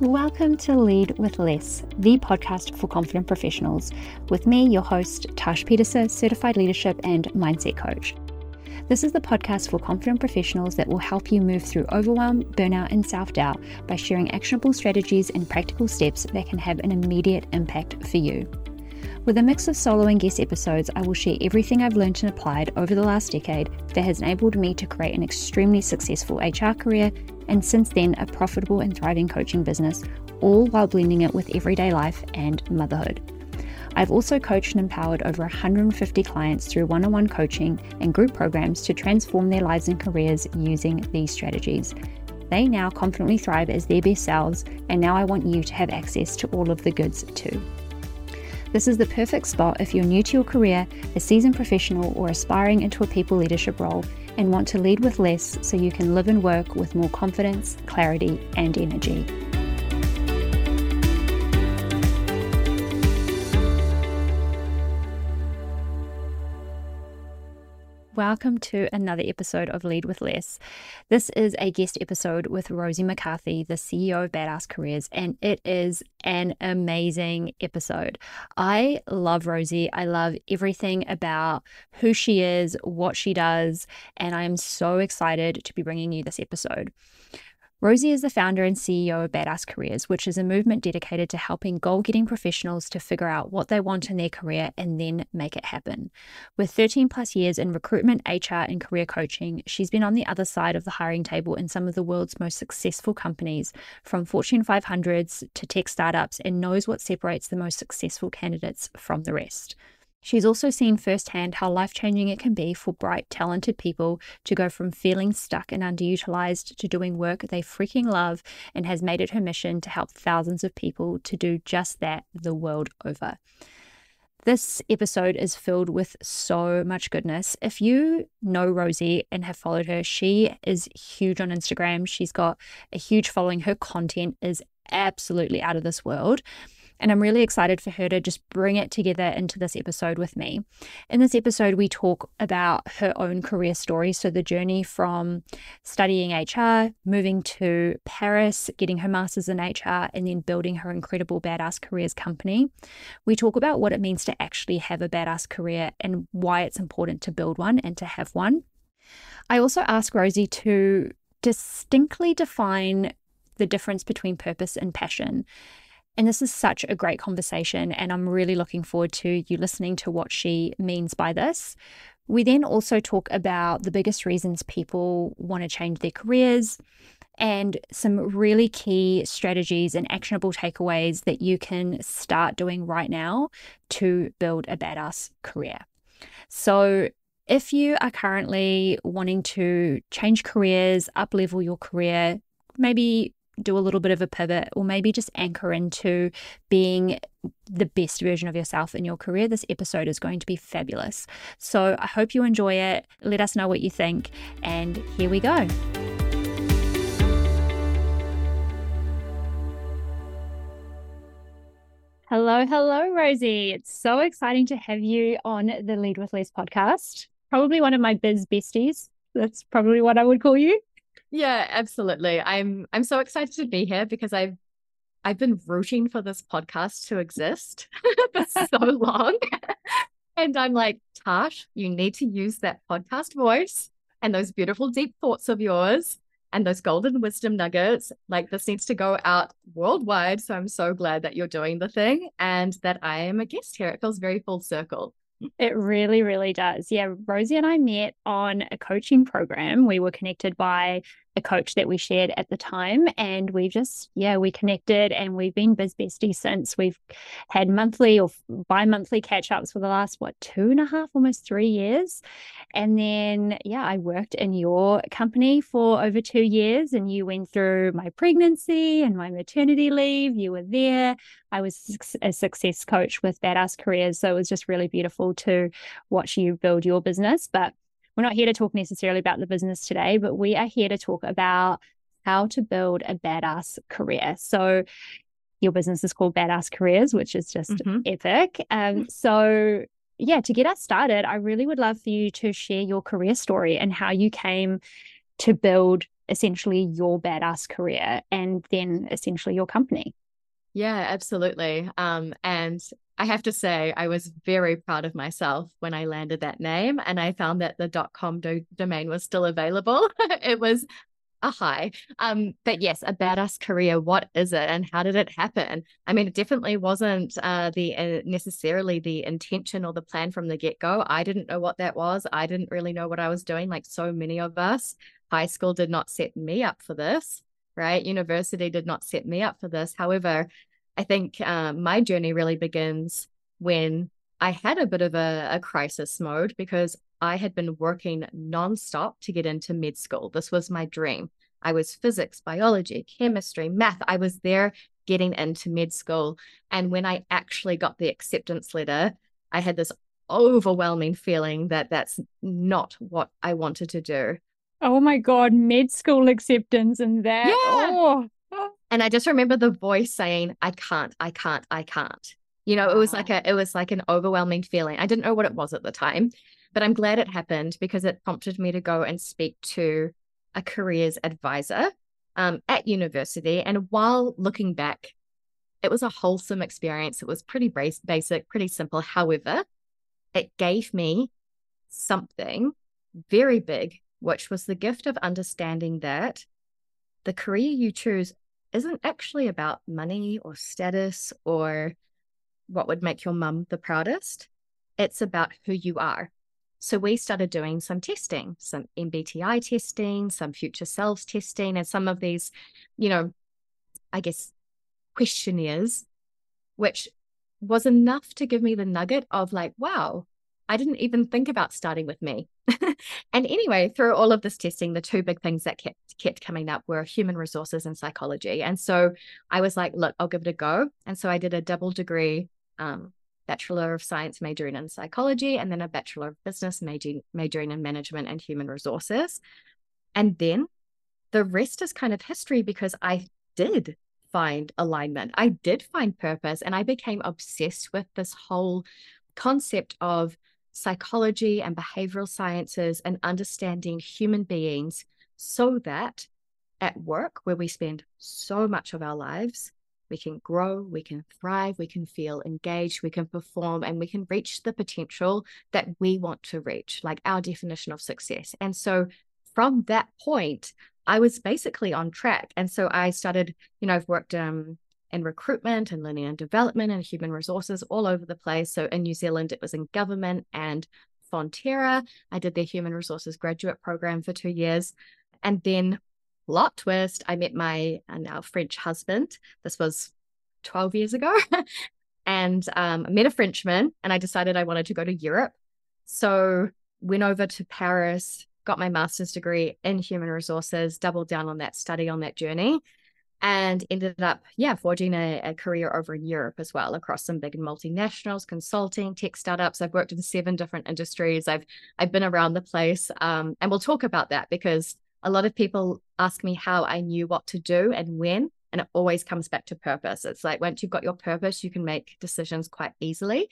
Welcome to Lead with Less, the podcast for confident professionals, with me, your host, Tash Peterson, certified leadership and mindset coach. This is the podcast for confident professionals that will help you move through overwhelm, burnout, and self doubt by sharing actionable strategies and practical steps that can have an immediate impact for you. With a mix of solo and guest episodes, I will share everything I've learned and applied over the last decade that has enabled me to create an extremely successful HR career and since then a profitable and thriving coaching business, all while blending it with everyday life and motherhood. I've also coached and empowered over 150 clients through one on one coaching and group programs to transform their lives and careers using these strategies. They now confidently thrive as their best selves, and now I want you to have access to all of the goods too. This is the perfect spot if you're new to your career, a seasoned professional, or aspiring into a people leadership role and want to lead with less so you can live and work with more confidence, clarity, and energy. Welcome to another episode of Lead with Less. This is a guest episode with Rosie McCarthy, the CEO of Badass Careers, and it is an amazing episode. I love Rosie. I love everything about who she is, what she does, and I am so excited to be bringing you this episode. Rosie is the founder and CEO of Badass Careers, which is a movement dedicated to helping goal getting professionals to figure out what they want in their career and then make it happen. With 13 plus years in recruitment, HR, and career coaching, she's been on the other side of the hiring table in some of the world's most successful companies, from Fortune 500s to tech startups, and knows what separates the most successful candidates from the rest. She's also seen firsthand how life changing it can be for bright, talented people to go from feeling stuck and underutilized to doing work they freaking love and has made it her mission to help thousands of people to do just that the world over. This episode is filled with so much goodness. If you know Rosie and have followed her, she is huge on Instagram. She's got a huge following. Her content is absolutely out of this world. And I'm really excited for her to just bring it together into this episode with me. In this episode, we talk about her own career story. So, the journey from studying HR, moving to Paris, getting her master's in HR, and then building her incredible Badass Careers company. We talk about what it means to actually have a badass career and why it's important to build one and to have one. I also ask Rosie to distinctly define the difference between purpose and passion. And this is such a great conversation, and I'm really looking forward to you listening to what she means by this. We then also talk about the biggest reasons people want to change their careers and some really key strategies and actionable takeaways that you can start doing right now to build a badass career. So, if you are currently wanting to change careers, up level your career, maybe do a little bit of a pivot or maybe just anchor into being the best version of yourself in your career, this episode is going to be fabulous. So I hope you enjoy it. Let us know what you think. And here we go. Hello, hello, Rosie. It's so exciting to have you on the Lead with Less podcast. Probably one of my biz besties. That's probably what I would call you. Yeah, absolutely. I'm I'm so excited to be here because I've I've been rooting for this podcast to exist for so long. and I'm like, Tash, you need to use that podcast voice and those beautiful deep thoughts of yours and those golden wisdom nuggets. Like this needs to go out worldwide. So I'm so glad that you're doing the thing and that I am a guest here. It feels very full circle. It really, really does. Yeah. Rosie and I met on a coaching program. We were connected by a coach that we shared at the time. And we've just, yeah, we connected and we've been biz besties since. We've had monthly or bi monthly catch ups for the last, what, two and a half, almost three years. And then, yeah, I worked in your company for over two years and you went through my pregnancy and my maternity leave. You were there. I was a success coach with Badass Careers. So it was just really beautiful to watch you build your business. But we're not here to talk necessarily about the business today, but we are here to talk about how to build a badass career. So, your business is called Badass Careers, which is just mm-hmm. epic. Um, so, yeah, to get us started, I really would love for you to share your career story and how you came to build essentially your badass career and then essentially your company. Yeah, absolutely. Um, and I have to say, I was very proud of myself when I landed that name and I found that the .dot .com do- domain was still available. it was a high. Um, but yes, a badass career. What is it, and how did it happen? I mean, it definitely wasn't uh, the uh, necessarily the intention or the plan from the get go. I didn't know what that was. I didn't really know what I was doing. Like so many of us, high school did not set me up for this. Right, university did not set me up for this. However, I think uh, my journey really begins when I had a bit of a, a crisis mode because I had been working nonstop to get into med school. This was my dream. I was physics, biology, chemistry, math. I was there getting into med school. And when I actually got the acceptance letter, I had this overwhelming feeling that that's not what I wanted to do. Oh my God, med school acceptance and that. Yeah. Oh. And I just remember the voice saying, I can't, I can't, I can't. You know, it was like a it was like an overwhelming feeling. I didn't know what it was at the time. But I'm glad it happened because it prompted me to go and speak to a careers advisor um, at university. And while looking back, it was a wholesome experience. It was pretty basic, pretty simple. However, it gave me something very big, which was the gift of understanding that the career you choose isn't actually about money or status or what would make your mum the proudest. It's about who you are. So we started doing some testing, some MBTI testing, some future selves testing, and some of these, you know, I guess questionnaires, which was enough to give me the nugget of like, wow, I didn't even think about starting with me. and anyway, through all of this testing, the two big things that kept kept coming up were human resources and psychology. And so I was like, look, I'll give it a go. And so I did a double degree um, Bachelor of Science majoring in psychology, and then a Bachelor of Business majoring, majoring in management and human resources. And then the rest is kind of history because I did find alignment. I did find purpose, and I became obsessed with this whole concept of psychology and behavioral sciences and understanding human beings so that at work, where we spend so much of our lives, we can grow, we can thrive, we can feel engaged, we can perform, and we can reach the potential that we want to reach, like our definition of success. And so from that point, I was basically on track. And so I started, you know, I've worked um, in recruitment and learning and development and human resources all over the place. So in New Zealand, it was in government and Fonterra. I did their human resources graduate program for two years. And then plot twist, I met my uh, now French husband. This was 12 years ago. and um, I met a Frenchman and I decided I wanted to go to Europe. So went over to Paris, got my master's degree in human resources, doubled down on that study on that journey and ended up, yeah, forging a, a, career over in Europe as well, across some big multinationals, consulting, tech startups. I've worked in seven different industries. I've I've been around the place, um, and we'll talk about that because a lot of people ask me how I knew what to do and when, and it always comes back to purpose. It's like once you've got your purpose, you can make decisions quite easily.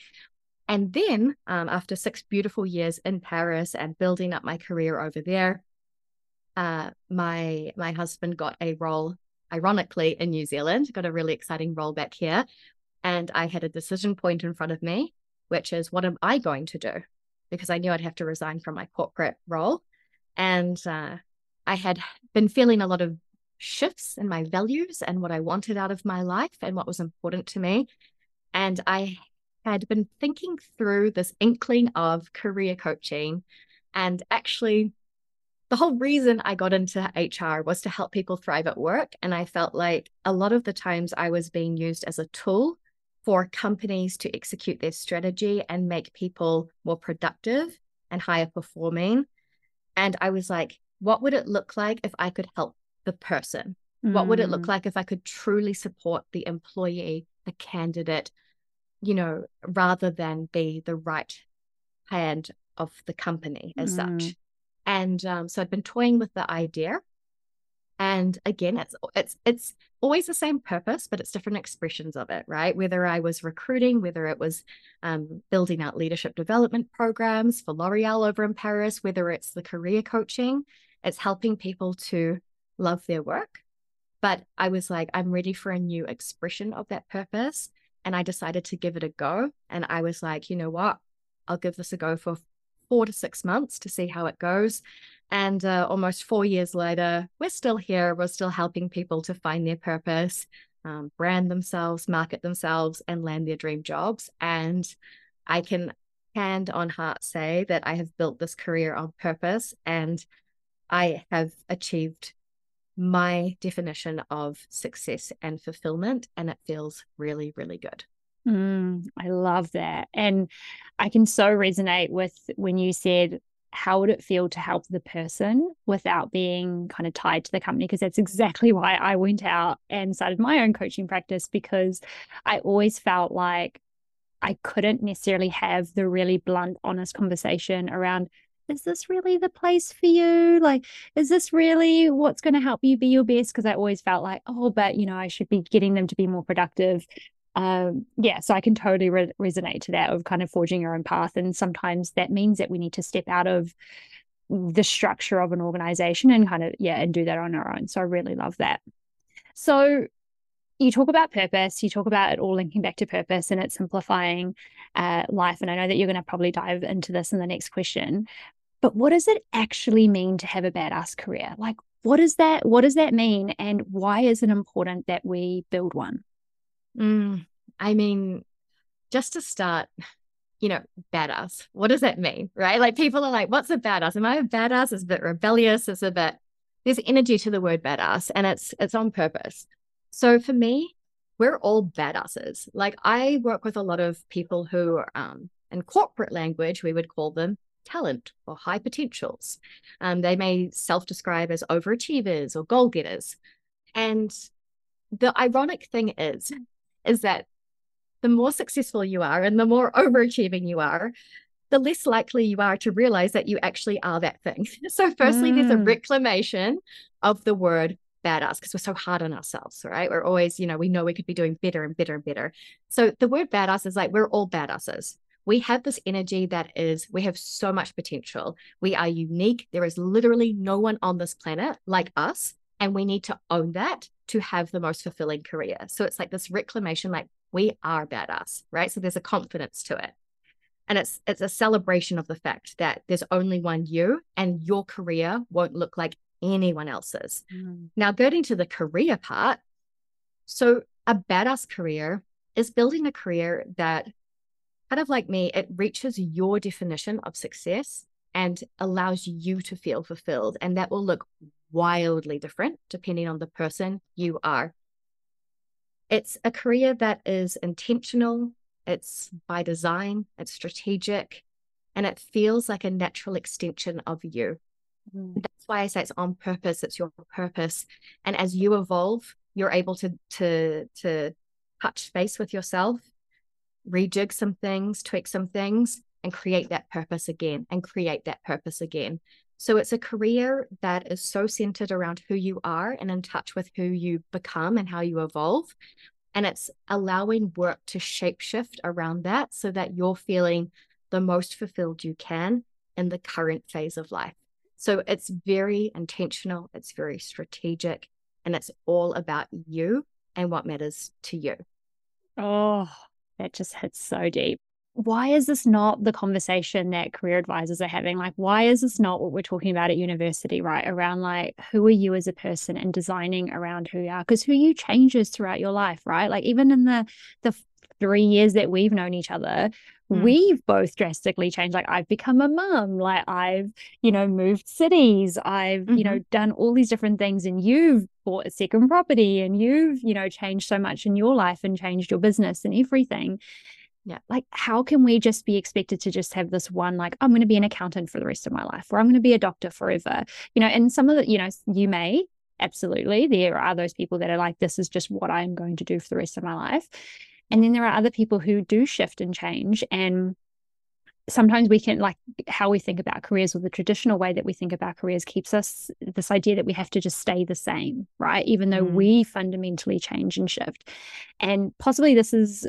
And then um, after six beautiful years in Paris and building up my career over there, uh, my my husband got a role, ironically, in New Zealand, got a really exciting role back here. And I had a decision point in front of me, which is what am I going to do? Because I knew I'd have to resign from my corporate role. And uh, I had been feeling a lot of shifts in my values and what I wanted out of my life and what was important to me. And I had been thinking through this inkling of career coaching. And actually, the whole reason I got into HR was to help people thrive at work. And I felt like a lot of the times I was being used as a tool for companies to execute their strategy and make people more productive and higher performing. And I was like, what would it look like if I could help the person? Mm. What would it look mm. like if I could truly support the employee, the candidate, you know, rather than be the right hand of the company as mm. such? And um, so I'd been toying with the idea. And again, it's it's it's always the same purpose, but it's different expressions of it, right? Whether I was recruiting, whether it was um, building out leadership development programs for L'Oreal over in Paris, whether it's the career coaching, it's helping people to love their work. But I was like, I'm ready for a new expression of that purpose. And I decided to give it a go. And I was like, you know what? I'll give this a go for four to six months to see how it goes. And uh, almost four years later, we're still here. We're still helping people to find their purpose, um, brand themselves, market themselves, and land their dream jobs. And I can hand on heart say that I have built this career on purpose and I have achieved my definition of success and fulfillment. And it feels really, really good. Mm, I love that. And I can so resonate with when you said, how would it feel to help the person without being kind of tied to the company? Because that's exactly why I went out and started my own coaching practice because I always felt like I couldn't necessarily have the really blunt, honest conversation around is this really the place for you? Like, is this really what's going to help you be your best? Because I always felt like, oh, but you know, I should be getting them to be more productive. Um, yeah, so I can totally re- resonate to that of kind of forging your own path. And sometimes that means that we need to step out of the structure of an organization and kind of, yeah, and do that on our own. So I really love that. So you talk about purpose, you talk about it all linking back to purpose and it's simplifying uh, life. And I know that you're going to probably dive into this in the next question. But what does it actually mean to have a badass career? Like, what does that what does that mean, and why is it important that we build one? Mm, I mean, just to start, you know, badass. What does that mean, right? Like people are like, "What's a badass? Am I a badass? It's a bit rebellious. It's a bit." There's energy to the word badass, and it's it's on purpose. So for me, we're all badasses. Like I work with a lot of people who, um, in corporate language, we would call them talent or high potentials. Um, they may self describe as overachievers or goal getters. And the ironic thing is, is that the more successful you are and the more overachieving you are, the less likely you are to realize that you actually are that thing. So, firstly, mm. there's a mm. reclamation of the word badass because we're so hard on ourselves, right? We're always, you know, we know we could be doing better and better and better. So the word badass is like we're all badasses. We have this energy that is, we have so much potential. We are unique. There is literally no one on this planet like us. And we need to own that to have the most fulfilling career. So it's like this reclamation, like we are badass, right? So there's a confidence to it. And it's it's a celebration of the fact that there's only one you and your career won't look like anyone else's. Mm. Now, getting to the career part. So, a badass career is building a career that, kind of like me, it reaches your definition of success and allows you to feel fulfilled. And that will look wildly different depending on the person you are. It's a career that is intentional, it's by design, it's strategic, and it feels like a natural extension of you. Mm. That's why I say it's on purpose. It's your purpose. And as you evolve, you're able to to to touch space with yourself, rejig some things, tweak some things, and create that purpose again and create that purpose again. So it's a career that is so centered around who you are and in touch with who you become and how you evolve. And it's allowing work to shapeshift around that so that you're feeling the most fulfilled you can in the current phase of life. So it's very intentional, it's very strategic, and it's all about you and what matters to you. Oh, that just hits so deep. Why is this not the conversation that career advisors are having? Like, why is this not what we're talking about at university, right? Around like, who are you as a person and designing around who you are? Because who you changes throughout your life, right? Like, even in the, the three years that we've known each other, mm. we've both drastically changed. Like I've become a mum, like I've, you know, moved cities, I've, mm-hmm. you know, mm-hmm. done all these different things, and you've bought a second property and you've, you know, changed so much in your life and changed your business and everything. Yeah. Like, how can we just be expected to just have this one, like, I'm going to be an accountant for the rest of my life, or I'm going to be a doctor forever? You know, and some of the, you know, you may, absolutely. There are those people that are like, this is just what I'm going to do for the rest of my life. And then there are other people who do shift and change. And sometimes we can, like how we think about careers or the traditional way that we think about careers, keeps us this idea that we have to just stay the same, right? Even though mm. we fundamentally change and shift. And possibly this is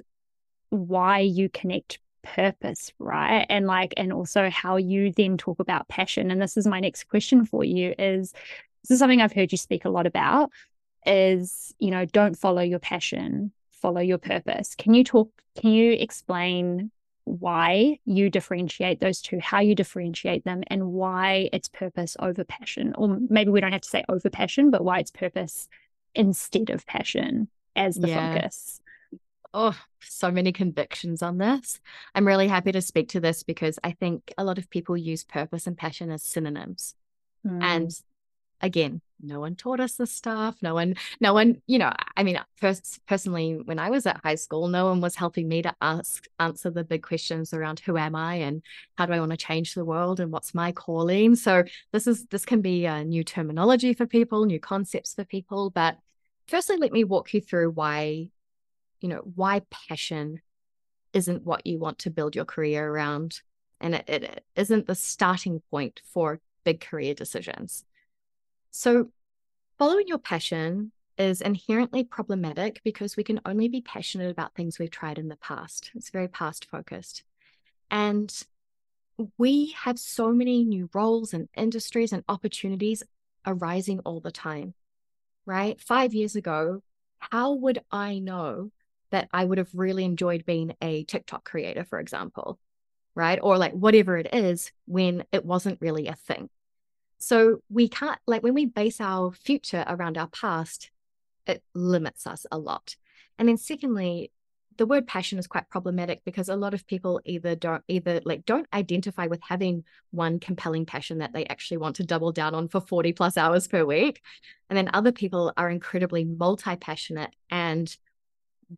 why you connect purpose, right? And like, and also how you then talk about passion. And this is my next question for you is this is something I've heard you speak a lot about is, you know, don't follow your passion, follow your purpose. Can you talk, can you explain why you differentiate those two, how you differentiate them, and why it's purpose over passion? Or maybe we don't have to say over passion, but why it's purpose instead of passion as the yeah. focus. Oh, so many convictions on this. I'm really happy to speak to this because I think a lot of people use purpose and passion as synonyms. Mm. And again, no one taught us this stuff. No one, no one, you know, I mean, first, personally, when I was at high school, no one was helping me to ask, answer the big questions around who am I and how do I want to change the world and what's my calling. So this is, this can be a new terminology for people, new concepts for people. But firstly, let me walk you through why, you know, why passion isn't what you want to build your career around. And it, it isn't the starting point for big career decisions. So, following your passion is inherently problematic because we can only be passionate about things we've tried in the past. It's very past focused. And we have so many new roles and industries and opportunities arising all the time, right? Five years ago, how would I know that I would have really enjoyed being a TikTok creator, for example, right? Or like whatever it is when it wasn't really a thing. So we can't, like, when we base our future around our past, it limits us a lot. And then, secondly, the word passion is quite problematic because a lot of people either don't either like don't identify with having one compelling passion that they actually want to double down on for 40 plus hours per week and then other people are incredibly multi-passionate and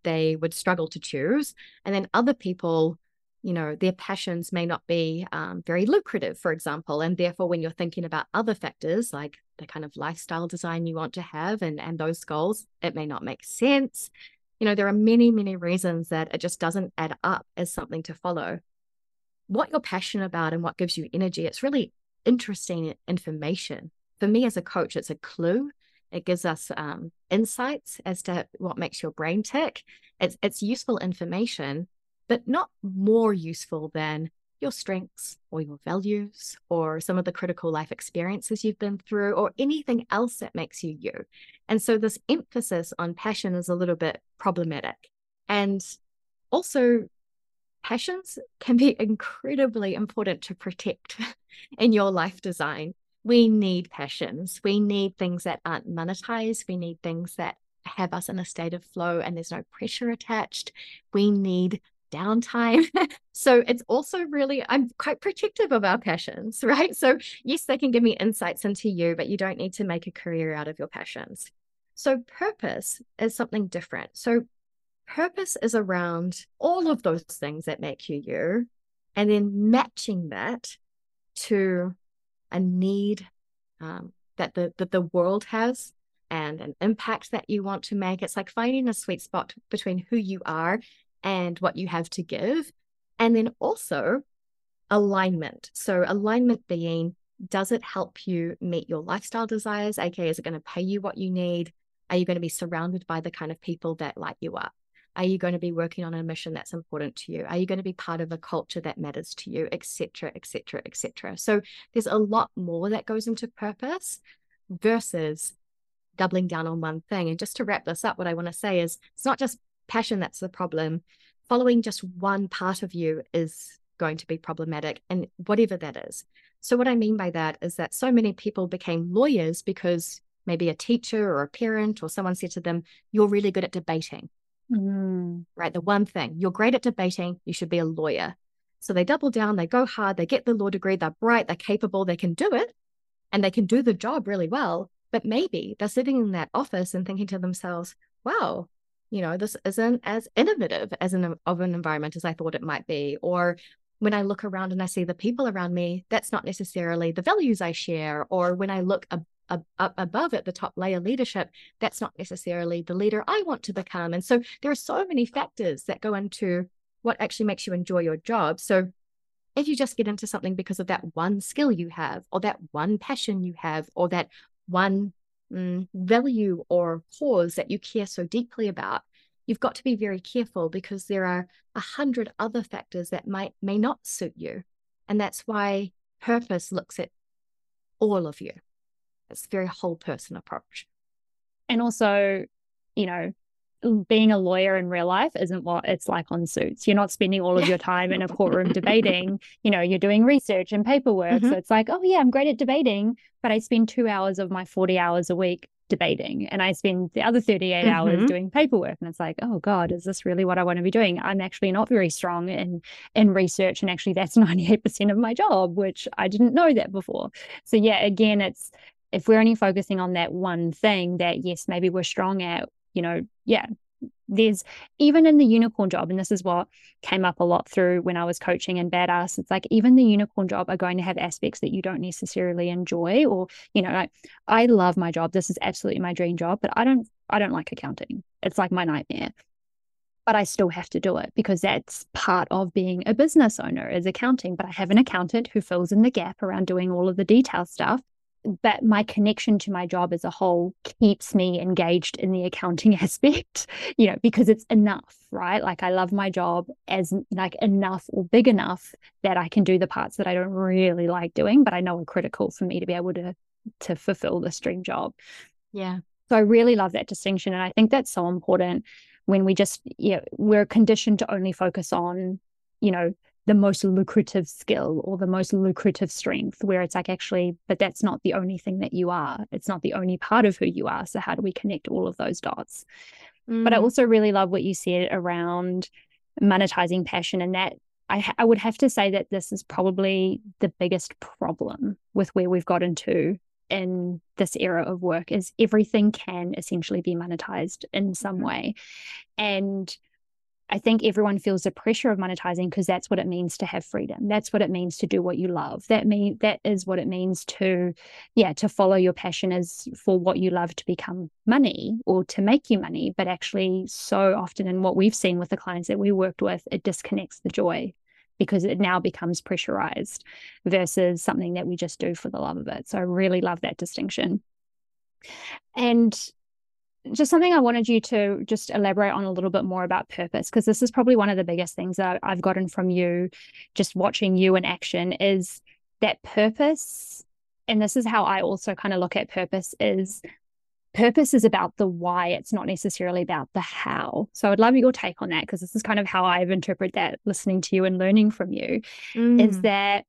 they would struggle to choose. And then other people you know their passions may not be um, very lucrative for example and therefore when you're thinking about other factors like the kind of lifestyle design you want to have and and those goals it may not make sense. You know there are many many reasons that it just doesn't add up as something to follow. What you're passionate about and what gives you energy it's really interesting information. For me as a coach it's a clue it gives us um, insights as to what makes your brain tick it's it's useful information but not more useful than your strengths or your values or some of the critical life experiences you've been through or anything else that makes you you. And so this emphasis on passion is a little bit problematic. And also, passions can be incredibly important to protect in your life design. We need passions. We need things that aren't monetized. We need things that have us in a state of flow and there's no pressure attached. We need downtime. so it's also really, I'm quite protective of our passions, right? So, yes, they can give me insights into you, but you don't need to make a career out of your passions. So, purpose is something different. So, purpose is around all of those things that make you you, and then matching that to a need um, that the that the world has and an impact that you want to make. It's like finding a sweet spot between who you are and what you have to give. And then also alignment. So, alignment being does it help you meet your lifestyle desires? AKA, is it going to pay you what you need? Are you going to be surrounded by the kind of people that light you up? Are you going to be working on a mission that's important to you? Are you going to be part of a culture that matters to you, etc., etc., etc.? So there's a lot more that goes into purpose versus doubling down on one thing. And just to wrap this up, what I want to say is it's not just passion that's the problem. Following just one part of you is going to be problematic, and whatever that is. So, what I mean by that is that so many people became lawyers because maybe a teacher or a parent or someone said to them, You're really good at debating. Mm. Right? The one thing, you're great at debating, you should be a lawyer. So they double down, they go hard, they get the law degree, they're bright, they're capable, they can do it, and they can do the job really well. But maybe they're sitting in that office and thinking to themselves, wow, you know, this isn't as innovative as an of an environment as I thought it might be. Or when I look around and I see the people around me, that's not necessarily the values I share. Or when I look ab- above at the top layer leadership, that's not necessarily the leader I want to become. And so there are so many factors that go into what actually makes you enjoy your job. So if you just get into something because of that one skill you have, or that one passion you have, or that one mm, value or cause that you care so deeply about, you've got to be very careful because there are a hundred other factors that might may not suit you. And that's why purpose looks at all of you. It's a very whole person approach. And also, you know, being a lawyer in real life isn't what it's like on suits. You're not spending all of your time in a courtroom debating. You know, you're doing research and paperwork. Mm-hmm. So it's like, oh, yeah, I'm great at debating, but I spend two hours of my 40 hours a week debating and I spend the other 38 mm-hmm. hours doing paperwork. And it's like, oh God, is this really what I want to be doing? I'm actually not very strong in in research. And actually that's 98% of my job, which I didn't know that before. So yeah, again, it's if we're only focusing on that one thing that yes, maybe we're strong at, you know, yeah, there's even in the unicorn job, and this is what came up a lot through when I was coaching and badass. It's like even the unicorn job are going to have aspects that you don't necessarily enjoy, or you know, like I love my job. This is absolutely my dream job, but I don't I don't like accounting. It's like my nightmare. But I still have to do it because that's part of being a business owner is accounting. But I have an accountant who fills in the gap around doing all of the detail stuff but my connection to my job as a whole keeps me engaged in the accounting aspect you know because it's enough right? Like i love my job as like enough or big enough that i can do the parts that i don't really like doing but i know are critical for me to be able to to fulfill this dream job. Yeah. So i really love that distinction and i think that's so important when we just yeah we're conditioned to only focus on you know the most lucrative skill or the most lucrative strength where it's like actually but that's not the only thing that you are it's not the only part of who you are so how do we connect all of those dots mm. but i mm. also really love what you said around monetizing passion and that I, I would have to say that this is probably the biggest problem with where we've gotten to in this era of work is everything can essentially be monetized in some mm-hmm. way and I think everyone feels the pressure of monetizing because that's what it means to have freedom. That's what it means to do what you love. That mean that is what it means to, yeah, to follow your passion is for what you love to become money or to make you money. But actually, so often in what we've seen with the clients that we worked with, it disconnects the joy because it now becomes pressurized versus something that we just do for the love of it. So I really love that distinction. And just something I wanted you to just elaborate on a little bit more about purpose, because this is probably one of the biggest things that I've gotten from you, just watching you in action, is that purpose. And this is how I also kind of look at purpose is purpose is about the why. It's not necessarily about the how. So I'd love your take on that, because this is kind of how I've interpreted that listening to you and learning from you, mm. is that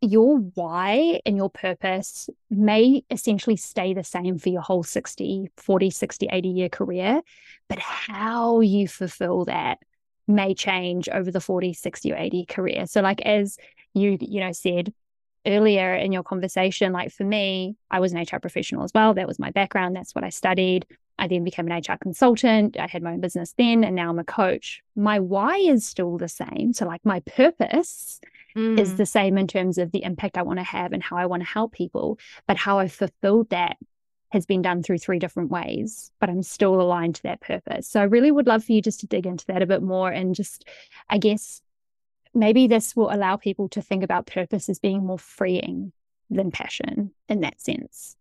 your why and your purpose may essentially stay the same for your whole 60, 40, 60, 80 year career, but how you fulfill that may change over the 40, 60 or 80 career. So like as you you know said earlier in your conversation, like for me, I was an HR professional as well. That was my background. That's what I studied. I then became an HR consultant. I had my own business then, and now I'm a coach. My why is still the same. So, like, my purpose mm. is the same in terms of the impact I want to have and how I want to help people. But how I fulfilled that has been done through three different ways, but I'm still aligned to that purpose. So I really would love for you just to dig into that a bit more and just, I guess, maybe this will allow people to think about purpose as being more freeing than passion in that sense.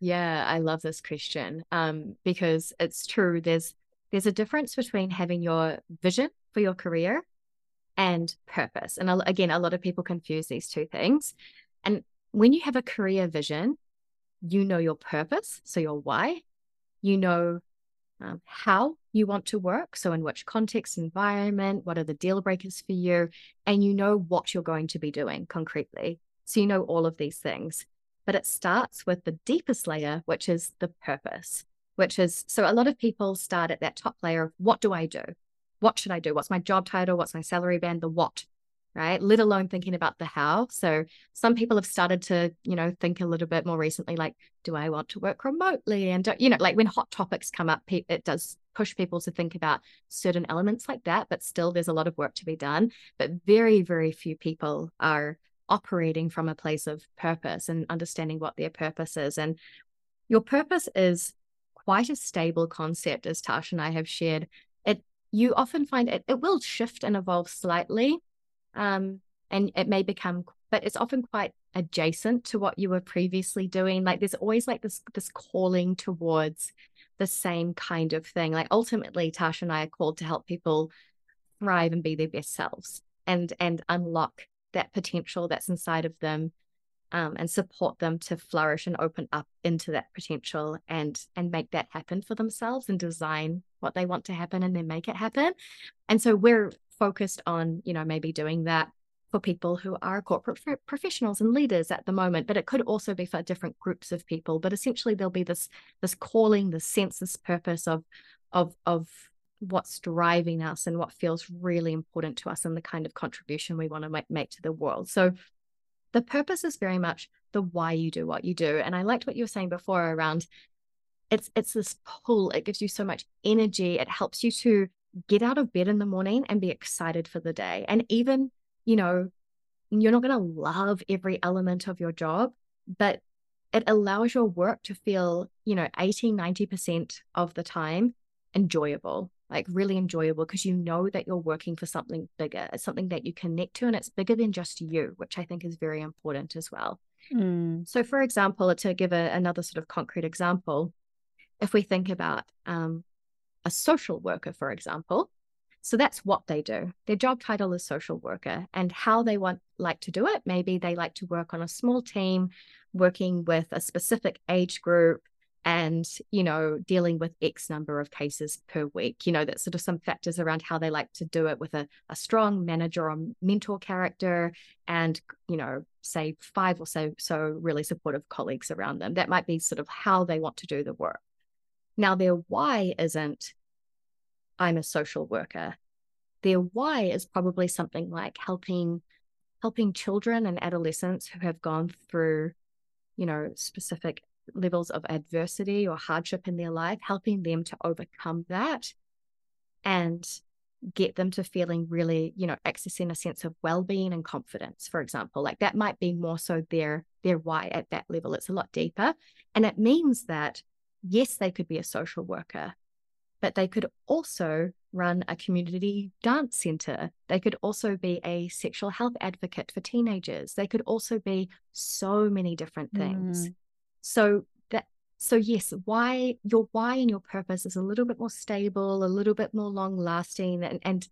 Yeah, I love this question um, because it's true. There's there's a difference between having your vision for your career and purpose. And again, a lot of people confuse these two things. And when you have a career vision, you know your purpose, so your why, you know um, how you want to work. So, in which context, environment, what are the deal breakers for you, and you know what you're going to be doing concretely. So, you know all of these things. But it starts with the deepest layer, which is the purpose, which is so a lot of people start at that top layer of what do I do? What should I do? What's my job title? What's my salary band? The what, right? Let alone thinking about the how. So some people have started to, you know, think a little bit more recently, like, do I want to work remotely? And, you know, like when hot topics come up, it does push people to think about certain elements like that. But still, there's a lot of work to be done. But very, very few people are operating from a place of purpose and understanding what their purpose is. And your purpose is quite a stable concept, as Tash and I have shared you often find it, it will shift and evolve slightly. Um, and it may become, but it's often quite adjacent to what you were previously doing. Like there's always like this this calling towards the same kind of thing. Like ultimately, Tasha and I are called to help people thrive and be their best selves and and unlock that potential that's inside of them um, and support them to flourish and open up into that potential and and make that happen for themselves and design what they want to happen and then make it happen. And so we're focused on you know maybe doing that for people who are corporate professionals and leaders at the moment but it could also be for different groups of people. But essentially there'll be this this calling this sense this purpose of of of what's driving us and what feels really important to us and the kind of contribution we want to make, make to the world. So the purpose is very much the why you do what you do. And i liked what you were saying before around it's it's this pull it gives you so much energy it helps you to get out of bed in the morning and be excited for the day and even you know, you're not going to love every element of your job, but it allows your work to feel, you know, 80, 90% of the time enjoyable, like really enjoyable, because you know that you're working for something bigger. It's something that you connect to and it's bigger than just you, which I think is very important as well. Mm. So, for example, to give a, another sort of concrete example, if we think about um, a social worker, for example, so that's what they do. Their job title is social worker and how they want like to do it. Maybe they like to work on a small team, working with a specific age group and, you know, dealing with X number of cases per week. You know, that's sort of some factors around how they like to do it with a, a strong manager or mentor character and, you know, say five or so so really supportive colleagues around them. That might be sort of how they want to do the work. Now their why isn't I'm a social worker. Their why is probably something like helping helping children and adolescents who have gone through, you know, specific levels of adversity or hardship in their life, helping them to overcome that and get them to feeling really, you know, accessing a sense of well-being and confidence, for example. Like that might be more so their their why at that level. It's a lot deeper. And it means that yes, they could be a social worker, but they could also run a community dance center. They could also be a sexual health advocate for teenagers. They could also be so many different things. Mm. So that so yes, why your why and your purpose is a little bit more stable, a little bit more long lasting and and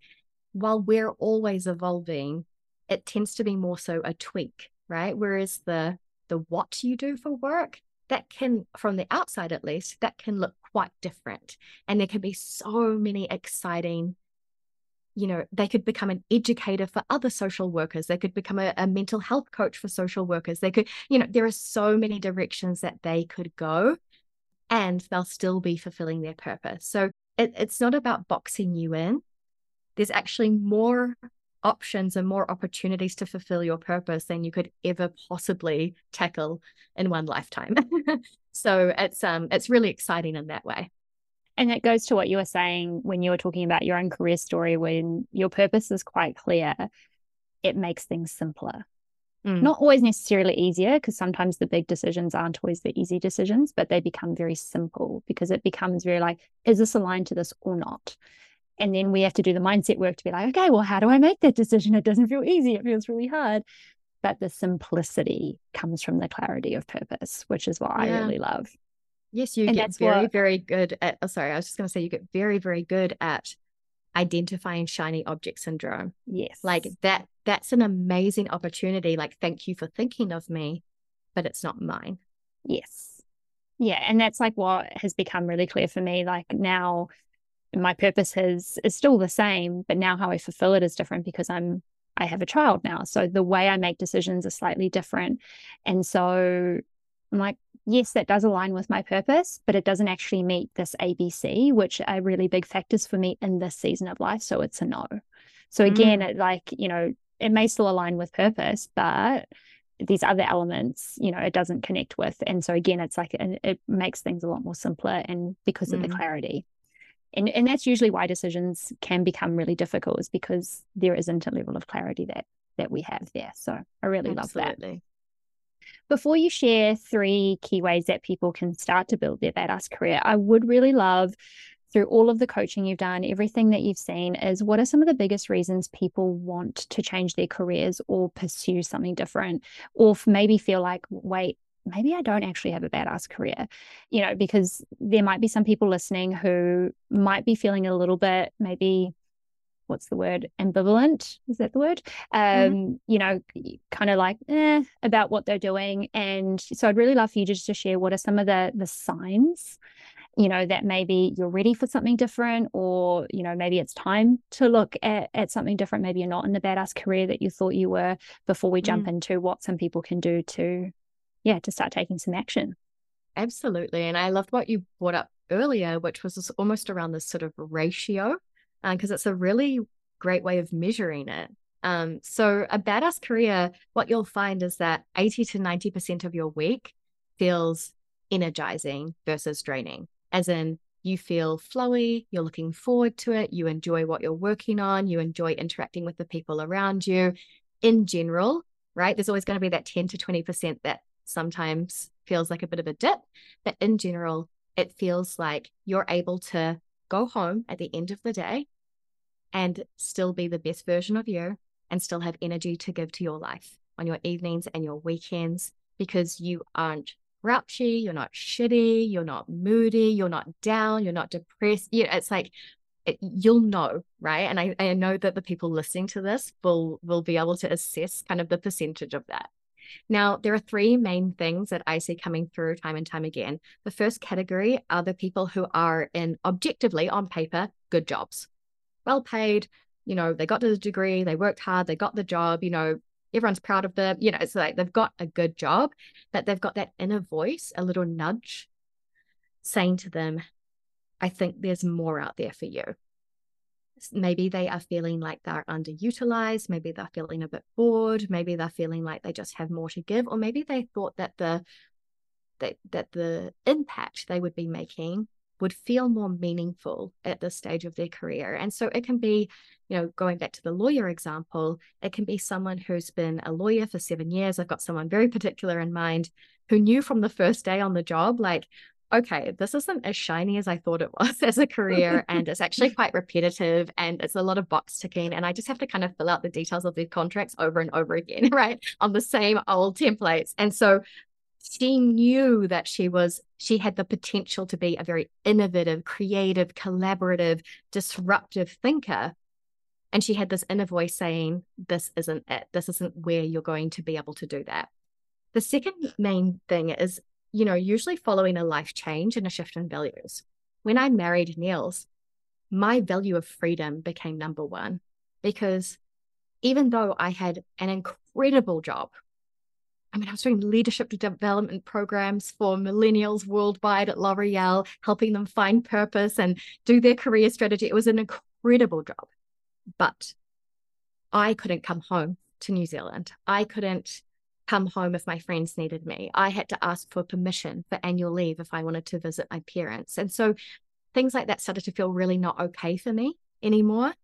while we're always evolving, it tends to be more so a tweak, right? Whereas the the what you do for work that can, from the outside at least, that can look quite different. And there can be so many exciting, you know, they could become an educator for other social workers. They could become a, a mental health coach for social workers. They could, you know, there are so many directions that they could go and they'll still be fulfilling their purpose. So it, it's not about boxing you in. There's actually more options and more opportunities to fulfill your purpose than you could ever possibly tackle in one lifetime. so it's um it's really exciting in that way. And it goes to what you were saying when you were talking about your own career story when your purpose is quite clear, it makes things simpler. Mm. Not always necessarily easier, because sometimes the big decisions aren't always the easy decisions, but they become very simple because it becomes very like, is this aligned to this or not? And then we have to do the mindset work to be like, okay, well, how do I make that decision? It doesn't feel easy, it feels really hard. But the simplicity comes from the clarity of purpose, which is what yeah. I really love. Yes, you and get very, what... very good at. Oh, sorry, I was just going to say you get very, very good at identifying shiny object syndrome. Yes. Like that, that's an amazing opportunity. Like, thank you for thinking of me, but it's not mine. Yes. Yeah. And that's like what has become really clear for me. Like now, my purpose has is still the same, but now how I fulfill it is different because I'm I have a child now. So the way I make decisions is slightly different. And so I'm like, yes, that does align with my purpose, but it doesn't actually meet this ABC, which are really big factors for me in this season of life. So it's a no. So again, mm. it like, you know, it may still align with purpose, but these other elements, you know, it doesn't connect with. And so again, it's like it makes things a lot more simpler and because mm. of the mm. clarity and and that's usually why decisions can become really difficult is because there isn't a level of clarity that that we have there. So i really Absolutely. love that. Before you share three key ways that people can start to build their badass career i would really love through all of the coaching you've done everything that you've seen is what are some of the biggest reasons people want to change their careers or pursue something different? Or maybe feel like wait maybe I don't actually have a badass career, you know, because there might be some people listening who might be feeling a little bit maybe what's the word ambivalent is that the word Mm-hmm. um you know kind of like eh, about what they're doing and so i'd really love for you just to share what are some of the the signs you know that maybe you're ready for something different or you know maybe it's time to look at, at something different maybe you're not in the badass career that you thought you were before we jump Mm. into what some people can do to yeah to start taking some action Absolutely. And I loved what you brought up earlier, which was almost around this sort of ratio, because it's a really great way of measuring it. Um, so a badass career, what you'll find is that 80 to 90% of your week feels energizing versus draining, as in you feel flowy, you're looking forward to it, you enjoy what you're working on, you enjoy interacting with the people around you. In general, right? There's always going to be that 10 to 20% that sometimes feels like a bit of a dip, but in general, it feels like you're able to go home at the end of the day and still be the best version of you and still have energy to give to your life on your evenings and your weekends because you aren't grouchy, you're not shitty, you're not moody, you're not down, you're not depressed. You know, it's like it, you'll know, right? And I, I know that the people listening to this will will be able to assess kind of the percentage of that. Now, there are three main things that I see coming through time and time again. The first category are the people who are in objectively on paper good jobs, well paid. You know, they got the degree, they worked hard, they got the job. You know, everyone's proud of them. You know, it's like they've got a good job, but they've got that inner voice, a little nudge saying to them, I think there's more out there for you. Maybe they are feeling like they're underutilized. Maybe they're feeling a bit bored. Maybe they're feeling like they just have more to give, or maybe they thought that the that that the impact they would be making would feel more meaningful at this stage of their career. And so it can be, you know, going back to the lawyer example, it can be someone who's been a lawyer for seven years. I've got someone very particular in mind who knew from the first day on the job, like, okay, this isn't as shiny as I thought it was as a career. and it's actually quite repetitive and it's a lot of box ticking. And I just have to kind of fill out the details of the contracts over and over again, right? On the same old templates. And so she knew that she was she had the potential to be a very innovative creative collaborative disruptive thinker and she had this inner voice saying this isn't it this isn't where you're going to be able to do that the second main thing is you know usually following a life change and a shift in values when i married niels my value of freedom became number one because even though i had an incredible job I mean, I was doing leadership development programs for millennials worldwide at L'Oreal, helping them find purpose and do their career strategy. It was an incredible job. But I couldn't come home to New Zealand. I couldn't come home if my friends needed me. I had to ask for permission for annual leave if I wanted to visit my parents. And so things like that started to feel really not okay for me anymore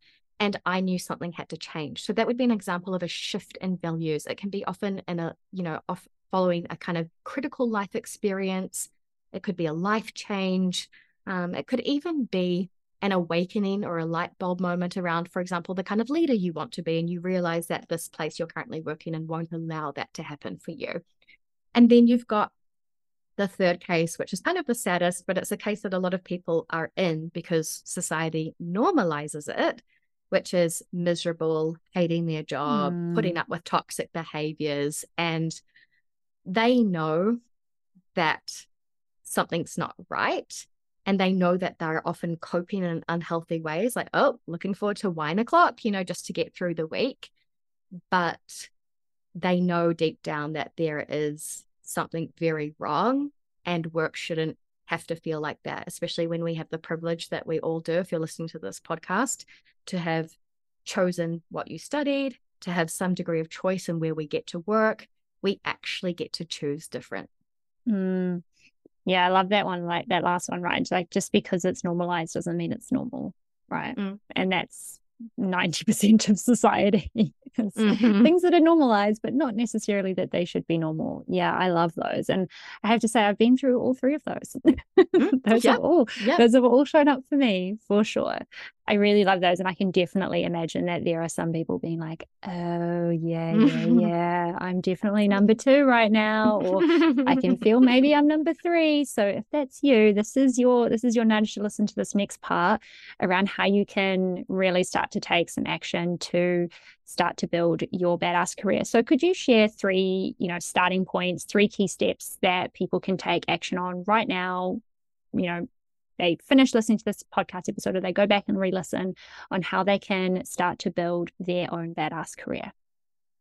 and I knew something had to change. So that would be an example of a shift in values. It can be often in a, you know, off following a kind of critical life experience. It could be a life change. Um, it could even be an awakening or a light bulb moment around, for example, the kind of leader you want to be, and you realize that this place you're currently working in won't allow that to happen for you. And then you've got the third case, which is kind of the saddest, but it's a case that a lot of people are in because society normalizes it which is miserable, hating their job, mm. putting up with toxic behaviors. And they know that something's not right. And they know that they're often coping in unhealthy ways, like, oh, looking forward to wine o'clock, you know, just to get through the week. But they know deep down that there is something very wrong and work shouldn't have to feel like that, especially when we have the privilege that we all do. If you're listening to this podcast, to have chosen what you studied, to have some degree of choice in where we get to work, we actually get to choose different. Mm. Yeah, I love that one, like that last one, right? Like just because it's normalized doesn't mean it's normal, right? Mm. And that's 90% of society mm-hmm. things that are normalized but not necessarily that they should be normal yeah i love those and i have to say i've been through all three of those Mm, those yep. have all Yep. those have all shown up for me for sure I really love those. And I can definitely imagine that there are some people being like, oh, yeah, yeah, yeah, I'm definitely number two right now. Or I can feel maybe I'm number three. So if that's you, this is your this is your nudge to listen to this next part around how you can really start to take some action to start to build your badass career. So could you share three, you know, starting points, three key steps that people can take action on right now, you know, they finish listening to this podcast episode or they go back and re-listen on how they can start to build their own badass career.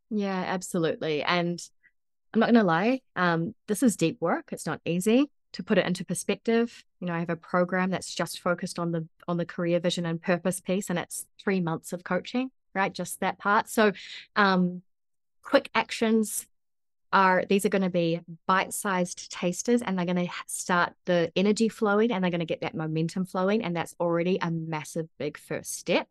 Yeah, absolutely. And I'm not going to lie, um, this is deep work. It's not easy to put it into perspective. You know, I have a program that's just focused on the on the career vision and purpose piece, and it's three months of coaching, right? Just that part. So, um, quick actions are these are going to be bite-sized tasters and they're going to start the energy flowing and they're going to get that momentum flowing and that's already a massive big first step.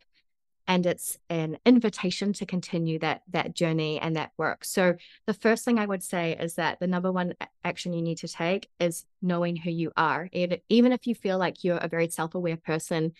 And it's an invitation to continue that that journey and that work. So the first thing i would say is that the number one action you need to take is knowing who you are. Even if you feel like you're a very self-aware person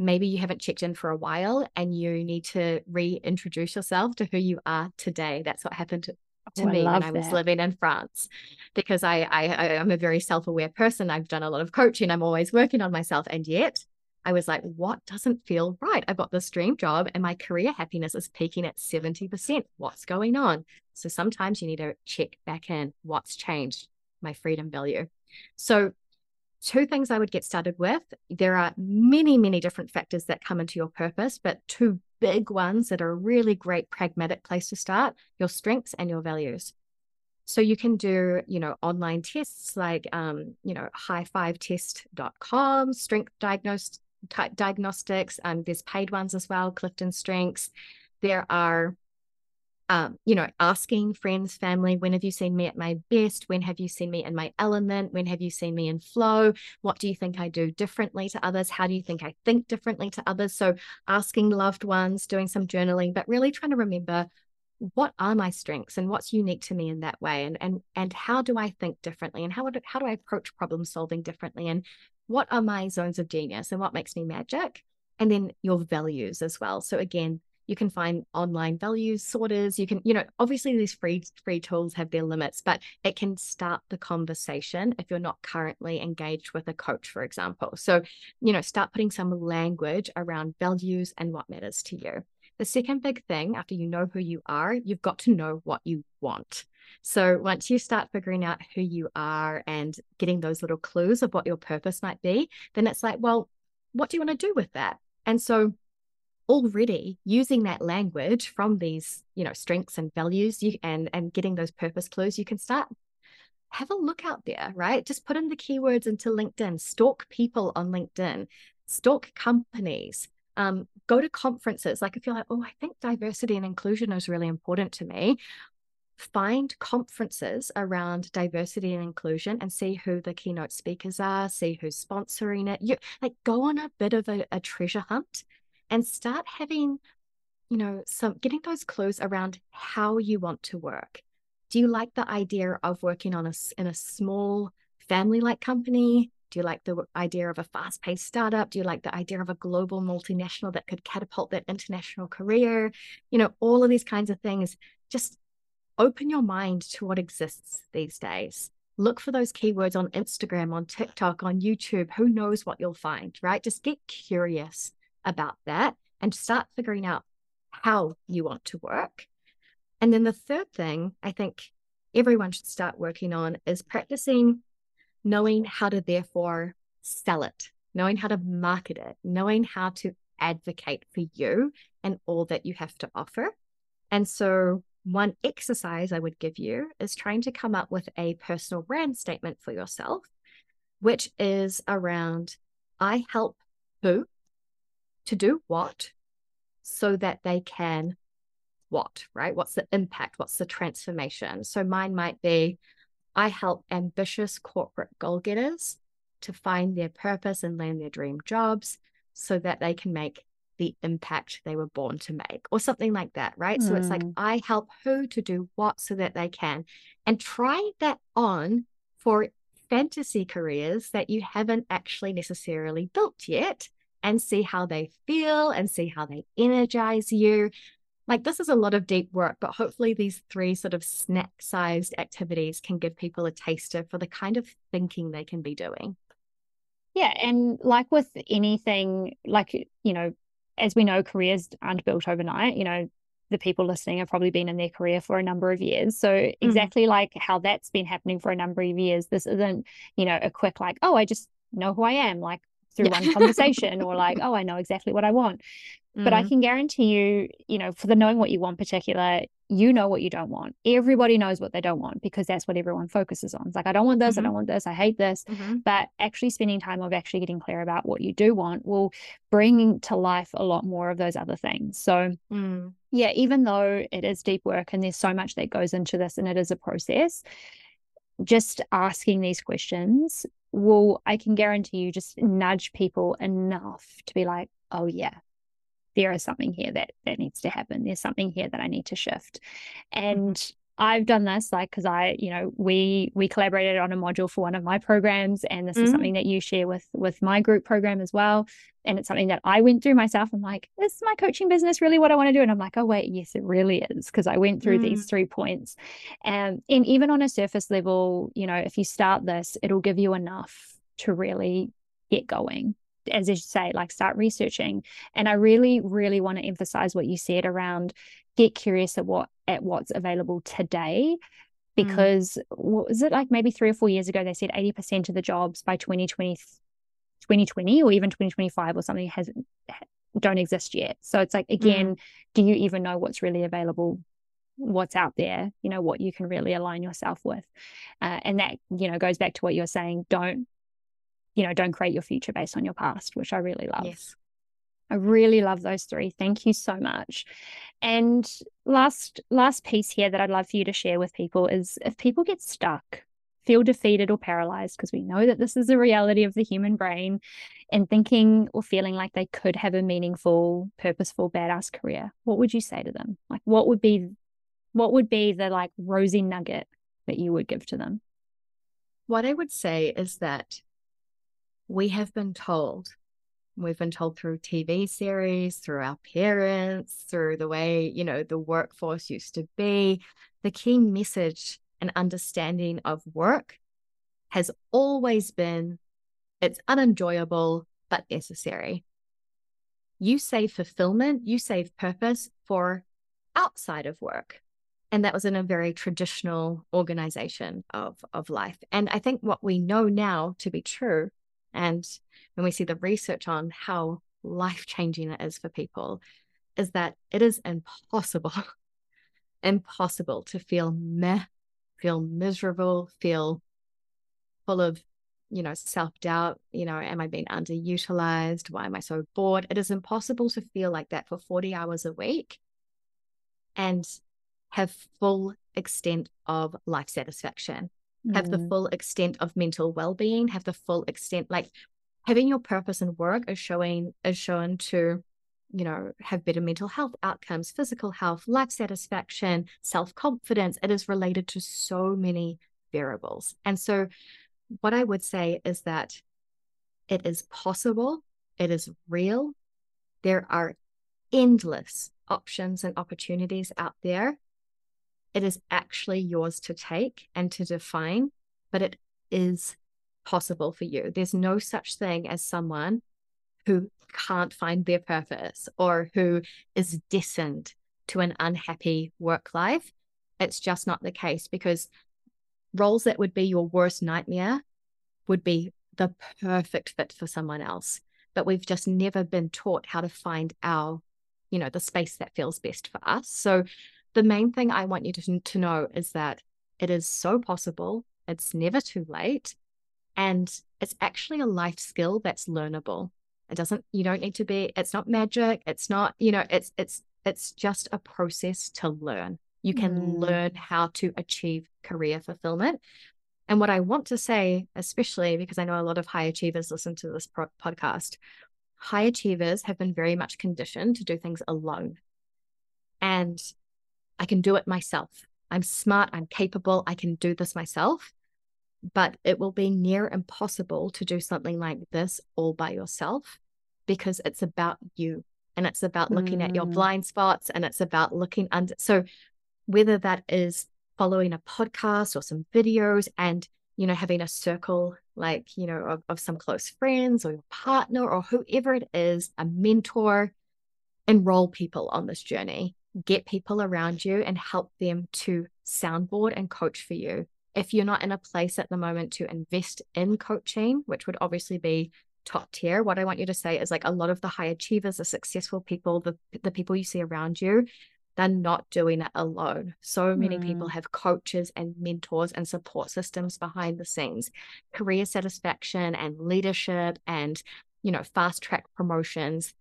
maybe you haven't checked in for a while and you need to reintroduce yourself to who you are today. That's what happened to oh, me when I was that. living in France because I, I I am a very self-aware person. I've done a lot of coaching. I'm always working on myself. And yet I was like, what doesn't feel right? I've got this dream job and my career happiness is peaking at 70%. What's going on? So sometimes you need to check back in what's changed, my freedom value. So two things I would get started with. There are many, many different factors that come into your purpose, but two big ones that are a really great pragmatic place to start your strengths and your values. So you can do, you know, online tests like, um, you know, high5test.com, strength diagnos- diagnostics. Um, there's paid ones as well, Clifton Strengths. There are um, you know, asking friends, family, when have you seen me at my best? When have you seen me in my element? When have you seen me in flow? What do you think I do differently to others? How do you think I think differently to others? So, asking loved ones, doing some journaling, but really trying to remember what are my strengths and what's unique to me in that way and and and how do i think differently and how how do i approach problem solving differently and what are my zones of genius and what makes me magic and then your values as well so again you can find online values sorters you can you know obviously these free free tools have their limits but it can start the conversation if you're not currently engaged with a coach for example. So you know start putting some language around values and what matters to you. The second big thing after you know who you are you've got to know what you want. So once you start figuring out who you are and getting those little clues of what your purpose might be then it's like well what do you want to do with that? And so already using that language from these you know strengths and values you and and getting those purpose clues you can start have a look out there right? Just put in the keywords into linkedin stalk people on linkedin stalk companies um, go to conferences. Like if you're like oh i think diversity and inclusion is really important to me find conferences around diversity and inclusion and see who the keynote speakers are see who's sponsoring it. You like go on a bit of a, a treasure hunt and start having you know some getting those clues around how you want to work do you like the idea of working on a in a small family like company do you like the idea of a fast paced startup? Do you like the idea of a global multinational that could catapult that international career? You know, all of these kinds of things. Just open your mind to what exists these days. Look for those keywords on Instagram, on TikTok, on YouTube. Who knows what you'll find, right? Just get curious about that and start figuring out how you want to work. And then the third thing I think everyone should start working on is practicing knowing how to therefore sell it, knowing how to market it, knowing how to advocate for you and all that you have to offer. And so, one exercise I would give you is trying to come up with a personal brand statement for yourself, which is around I help who to do what so that they can what, right? What's the impact? What's the transformation? So mine might be I help ambitious corporate goal getters to find their purpose and land their dream jobs so that they can make the impact they were born to make, or something like that, right? Mm. So it's like, hmm. I help who to do what so that they can. And try that on for fantasy careers that you haven't actually necessarily built yet and see how they feel and see how they energize you. Like, this is a lot of deep work, but hopefully, these three sort of snack sized activities can give people a taster for the kind of thinking they can be doing. Yeah. And like with anything, like, you know, as we know, careers aren't built overnight. You know, the people listening have probably been in their career for a number of years. So mm. exactly mm. like how that's been happening for a number of years, this isn't, you know, a quick like, oh, I just know who I am, like through yeah. one conversation, or like, oh, I know exactly what I want. Mm. But I mm. can guarantee you, you know, for the knowing what you want particular, you know what you don't want. Everybody knows what they don't want because that's what everyone focuses on. It's like, I don't want this, mm-hmm. I don't want this, I hate this. Mm-hmm. But actually spending time of actually getting clear about what you do want will bring to life a lot more of those other things. So, mm. yeah, even though it is deep work and there's so much that goes into this and it is a process, just asking these questions will, I can guarantee you, just nudge people enough to be like, oh, yeah, there is something here that that needs to happen there's something here that i need to shift mm-hmm. and I've done this like because I, you know, we we collaborated on a module for one of my programs, and this mm-hmm. is something that you share with with my group program as well. And it's something that I went through myself. I'm like, is my coaching business really what I want to do? And I'm like, oh wait, yes, it really is because I went through mm. these three points. And and even on a surface level, you know, if you start this, it'll give you enough to really get going as you say, like start researching. And I really, really want to emphasize what you said around get curious at what at what's available today. Mm. Because mm. what was it like maybe three or four years ago, they said 80% of the jobs by 2020, 2020 or even 2025 or something has don't exist yet. So it's like again, mm. do you even know what's really available what's out there you know what you can really align yourself with uh, and that you know goes back to what you're saying don't you know, don't create your future based on your past, which I really love. Yes. I really love those three. Thank you so much. And last last piece here that I'd love for you to share with people is if people get stuck, feel defeated or paralyzed because we know that this is the reality of the human brain and thinking or feeling like they could have a meaningful, purposeful badass career, what would you say to them? Like what would be what would be the like rosy nugget that you would give to them? What I would say is that we have been told, we've been told through TV series, through our parents, through the way, you know, the workforce used to be, the key message and understanding of work has always been it's unenjoyable but necessary. You save fulfillment, you save purpose for outside of work. And that was in a very traditional organization of, of life. And I think what we know now to be true and when we see the research on how life changing it is for people, is that it is impossible, impossible to feel meh, feel miserable, feel full of, you know, self doubt. You know, am I being underutilized? Why am I so bored? It is impossible to feel like that for 40 hours a week and have full extent of life satisfaction have the mm. full extent of mental well-being have the full extent like having your purpose and work is showing is shown to you know have better mental health outcomes physical health life satisfaction self-confidence. It is related to so many variables. And so what i would say is that it is possible it is real. There are endless options and opportunities out there it is actually yours to take and to define, but it is possible for you. There's no such thing as someone who can't find their purpose or who is destined to an unhappy work life. It's just not the case because roles that would be your worst nightmare would be the perfect fit for someone else. But we've just never been taught how to find our, you know, the space that feels best for us. So the main thing I want you to, to know is that it is so possible. It's never too late. And it's actually a life skill that's learnable. It doesn't, you don't need to be, it's not magic. It's not, you know, it's, it's, it's just a process to learn. You can mm. learn how to achieve career fulfillment. And what I want to say, especially because I know a lot of high achievers listen to this pro- podcast, high achievers have been very much conditioned to do things alone. And I can do it myself. I'm smart, I'm capable, I can do this myself. But it will be near impossible to do something like this all by yourself because it's about you and it's about looking mm. at your Mm. blind spots and it's about looking under. So, whether that is following a podcast or some videos and you know having a circle like you know of, of some close friends or your partner or whoever it is a mentor enroll people on this journey get people around you and help them to soundboard and coach for you if you're not in a place at the moment to invest in coaching which would obviously be top tier what i want you to say is like a lot of the high achievers the successful people the, the people you see around you they're not doing it alone. So many mm. people have coaches and mentors and support systems behind the scenes, career satisfaction and leadership and, you know, fast track promotions.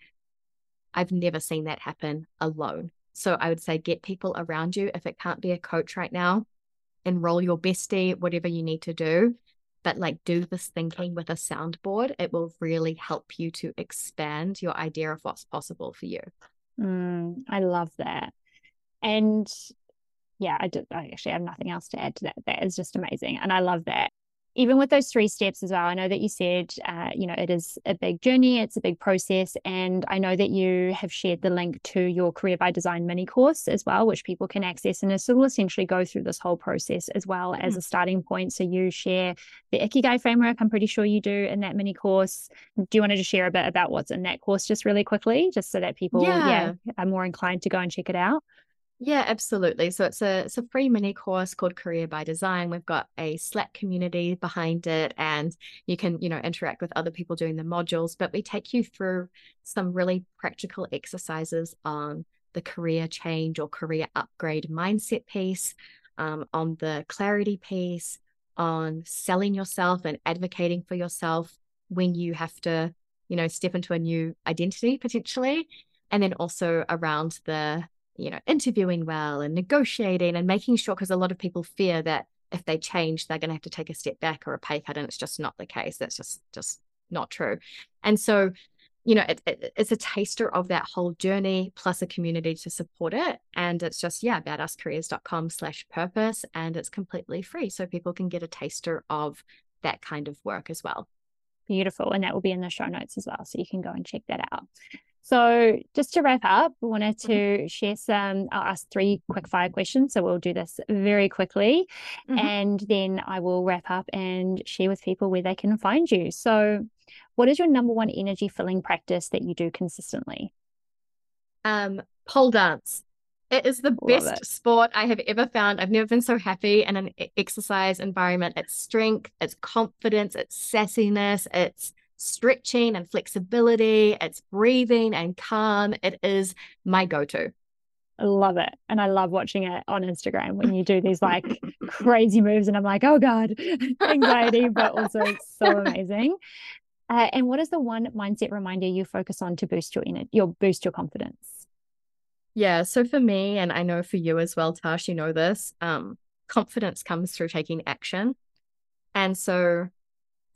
I've never seen that happen alone. So I would say get people around you. If it can't be a coach right now, enroll your bestie, whatever you need to do. But like do this thinking with a soundboard. It will really help you to expand your idea of what's possible for you. Mm, I love that. And yeah, I, do, I actually have nothing else to add to that. That is just amazing. And I love that. Even with those three steps as well, I know that you said, uh, you know, it is a big journey, it's a big process. And I know that you have shared the link to your Career by Design mini course as well, which people can access. And it will essentially go through this whole process as well mm-hmm. as a starting point. So you share the Ikigai framework, I'm pretty sure you do in that mini course. Do you want to just share a bit about what's in that course just really quickly, just so that people yeah. yeah are more inclined to go and check it out? Yeah, absolutely. So it's a it's a free mini course called Career by Design. We've got a Slack community behind it and you can, you know, interact with other people doing the modules, but we take you through some really practical exercises on the career change or career upgrade mindset piece, um, on the clarity piece, on selling yourself and advocating for yourself when you have to, you know, step into a new identity potentially. And then also around the you know, interviewing well and negotiating and making sure, because a lot of people fear that if they change, they're going to have to take a step back or a pay cut. And it's just not the case. That's just, just not true. And so, you know, it, it, it's a taster of that whole journey plus a community to support it. And it's just, yeah, badasscareers.com slash purpose. And it's completely free. So people can get a taster of that kind of work as well. Beautiful. And that will be in the show notes as well. So you can go and check that out. So, just to wrap up, we wanted mm-hmm. to mm-hmm. share some, I'll ask three quick fire questions. So, we'll do this very quickly. Mm-hmm. And then I will wrap up and share with people where they can find you. So, what is your number one energy filling practice that you do consistently? Um, pole dance. It is the Love best it. sport I have ever found. I've never been so happy in an exercise environment. It's strength, it's confidence, it's sassiness, it's stretching and flexibility, it's breathing and calm. It is my go to. I love it. And I love watching it on Instagram when you do these like crazy moves. And I'm like, oh God, anxiety, but also it's so amazing. Uh, and what is the one mindset reminder you focus on to boost your energy, your boost your confidence? Yeah. So for me, and I know for you as well, Tash, you know this, um, confidence comes through taking action. And so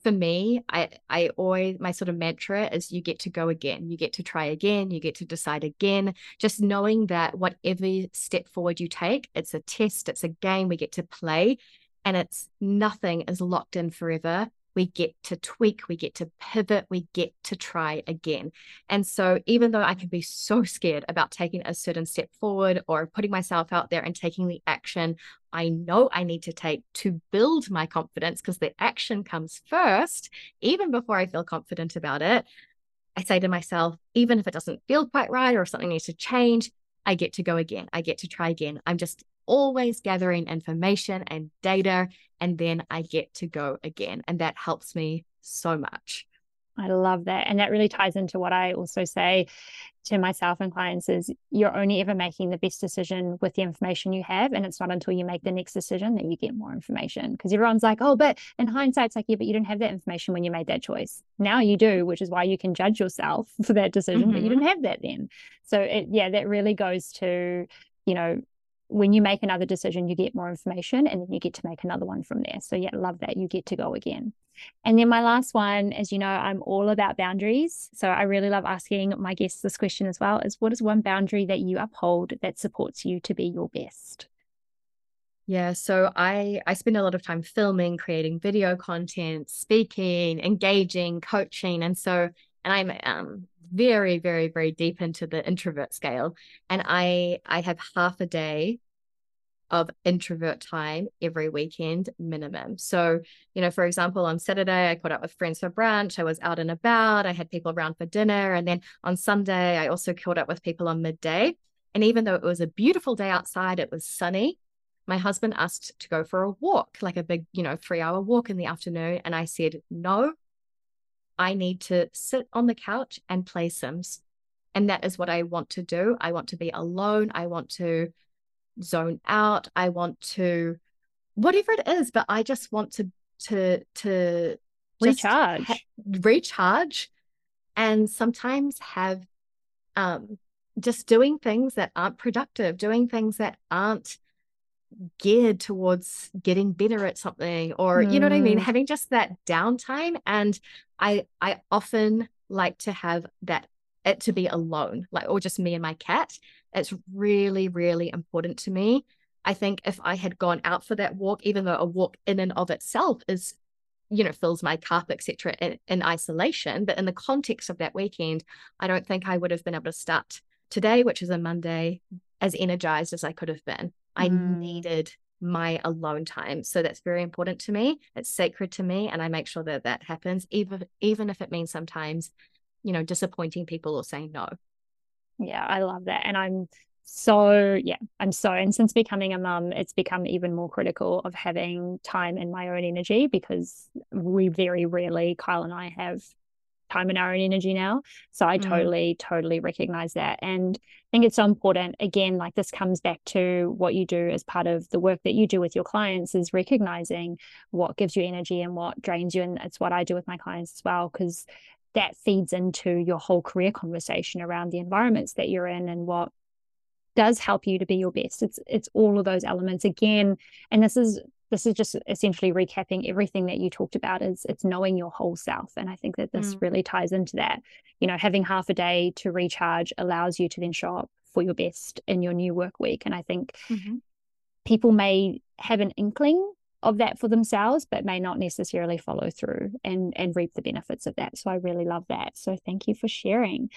for me, I I always my sort of mantra is you get to go again. You get to try again, you get to decide again. Just knowing that whatever step forward you take, it's a test, it's a game we get to play and it's nothing is locked in forever we get to tweak, we get to pivot, we get to try again. And so, even though I can be so scared about taking a certain step forward or putting myself out there and taking the action I know I need to take to build my confidence, because the action comes first, even before I feel confident about it. I say to myself, even if it doesn't feel quite right or if something needs to change, I get to go again. I get to try again. I'm just always gathering information and data, and then I get to go again. And that helps me so much. I love that. And that really ties into what I also say to myself and clients is you're only ever making the best decision with the information you have. And it's not until you make the next decision that you get more information. Because everyone's like, oh, but in hindsight, it's like, yeah, but you didn't have that information when you made that choice. Now you do, which is why you can judge yourself for that decision, mm-hmm. but you mm-hmm. didn't have that then. So it yeah, that really goes to, you know, when you make another decision, you get more information and then you get to make another one from there. So, yeah, love that. You get to go again. And then my last one, as you know, I'm all about boundaries. So, I really love asking my guests this question as well is what is one boundary that you uphold that supports you to be your best? Yeah, so I I spend a lot of time filming, creating video content, speaking, engaging, coaching, and so and I'm um very, very, very deep into the introvert scale. And I I have half a day of introvert time every weekend minimum. So, you know, for example, on Saturday, I caught up with friends for brunch. I was out and about. I had people around for dinner. And then on Sunday, I also caught up with people on midday. And even though it was a beautiful day outside, it was sunny. My husband asked to go for a walk, like a big, you know, three hour walk in the afternoon. And I said, no, I need to sit on the couch and play Sims. And that is what I want to do. I want to be alone. I want to zone out. I want to whatever it is, but I just want to to to recharge. Ha- recharge and sometimes have um just doing things that aren't productive, doing things that aren't geared towards getting better at something or mm. you know what I mean, mm. having just that downtime and I I often like to have that it to be alone, like or just me and my cat. It's really, really important to me. I think if I had gone out for that walk, even though a walk in and of itself is, you know, fills my cup, etc., in, in isolation, but in the context of that weekend, I don't think I would have been able to start today, which is a Monday, as energized as I could have been. I mm. needed my alone time. So that's very important to me. It's sacred to me. And I make sure that that happens, even, even if it means sometimes, you know, disappointing people or saying no. Yeah, I love that. And I'm so, yeah, I'm so, and since becoming a mum, it's become even more critical of having time and my own energy because we very rarely, Kyle and I have time and our own energy now. So I mm. totally, totally recognize that. And I think it's so important. Again, like this comes back to what you do as part of the work that you do with your clients is recognizing what gives you energy and what drains you. And it's what I do with my clients as well, because that feeds into your whole career conversation around the environments that you're in and what does help you to be your best. It's it's all of those elements again. And this is this is just essentially recapping everything that you talked about is it's knowing your whole self and i think that this mm. really ties into that you know having half a day to recharge allows you to then show up for your best in your new work week and i think mm-hmm. people may have an inkling of that for themselves but may not necessarily follow through and and reap the benefits of that. So i really love that. So thank you for sharing.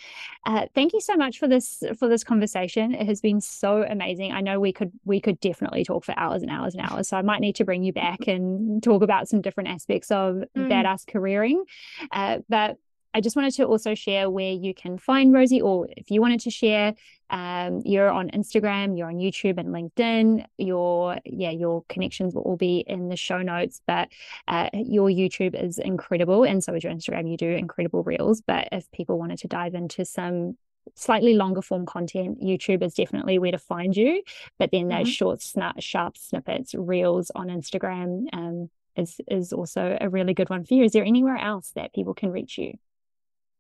Uh, thank you so much for this for this conversation. It has been so amazing. I know we could we could definitely talk for hours and hours and hours. So i might need to bring you back and talk about some different aspects of mm. badass careering. Uh, but I just wanted to also share where you can find Rosie, or if you wanted to share, um, you're on Instagram, you're on YouTube and LinkedIn. Your yeah, your connections will all be in the show notes. But uh, your YouTube is incredible, and so is your Instagram. You do incredible reels. But if people wanted to dive into some slightly longer form content, YouTube is definitely where to find you. But then those mm-hmm. short, snap, sharp snippets, reels on Instagram. Um, is is also a really good one for you. Is there anywhere else that people can reach you?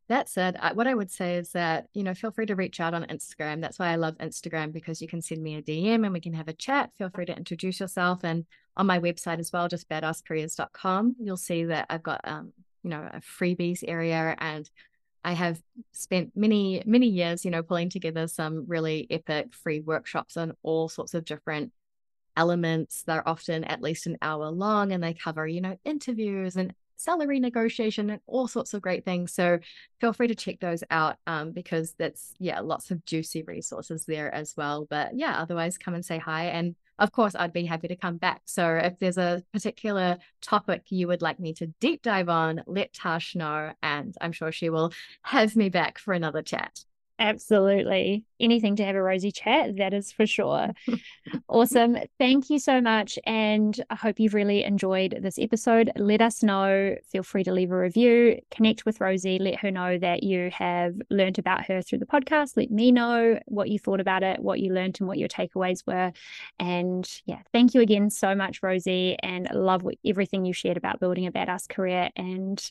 That said, what I would say is that, you know, feel free to reach out on Instagram. That's why I love Instagram because you can send me a DM and we can have a chat. Feel free to introduce yourself. And on my website as well, just badasscareers.com, you'll see that I've got, um, you know, a freebies area and I have spent many, many years, you know, pulling together some really epic free workshops on all sorts of different elements. They're often at least an hour long and they cover, you know, interviews and salary negotiation and all sorts of great things. So feel free to check those out um, because that's, yeah, lots of juicy resources there as well. But yeah, otherwise, come and say hi. And of course, I'd be happy to come back. So if there's a particular topic you would like me to deep dive on, let Tash know. And I'm sure she will have me back for another chat. Absolutely. Anything to have a rosy chat, that is for sure. awesome. Thank you so much. And I hope you've really enjoyed this episode. Let us know. Feel free to leave a review, connect with Rosie, let her know that you have learned about her through the podcast. Let me know what you thought about it, what you learned, and what your takeaways were. And yeah, thank you again so much, Rosie. And love everything you shared about building a badass career. And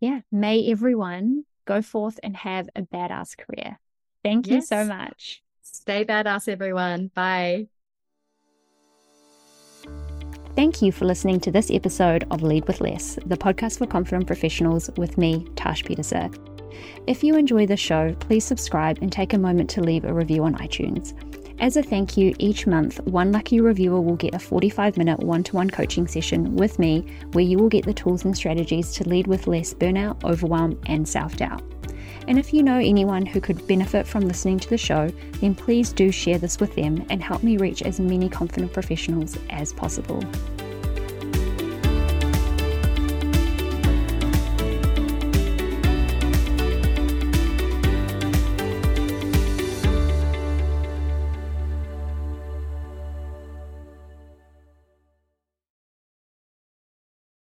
yeah, may everyone go forth and have a badass career. Thank yes. you so much. Stay badass, everyone. Bye. Thank you for listening to this episode of Lead with Less, the podcast for confident professionals with me, Tash Peterson. If you enjoy the show, please subscribe and take a moment to leave a review on iTunes. As a thank you, each month, one lucky reviewer will get a 45 minute one to one coaching session with me where you will get the tools and strategies to lead with less burnout, overwhelm, and self doubt. And if you know anyone who could benefit from listening to the show, then please do share this with them and help me reach as many confident professionals as possible.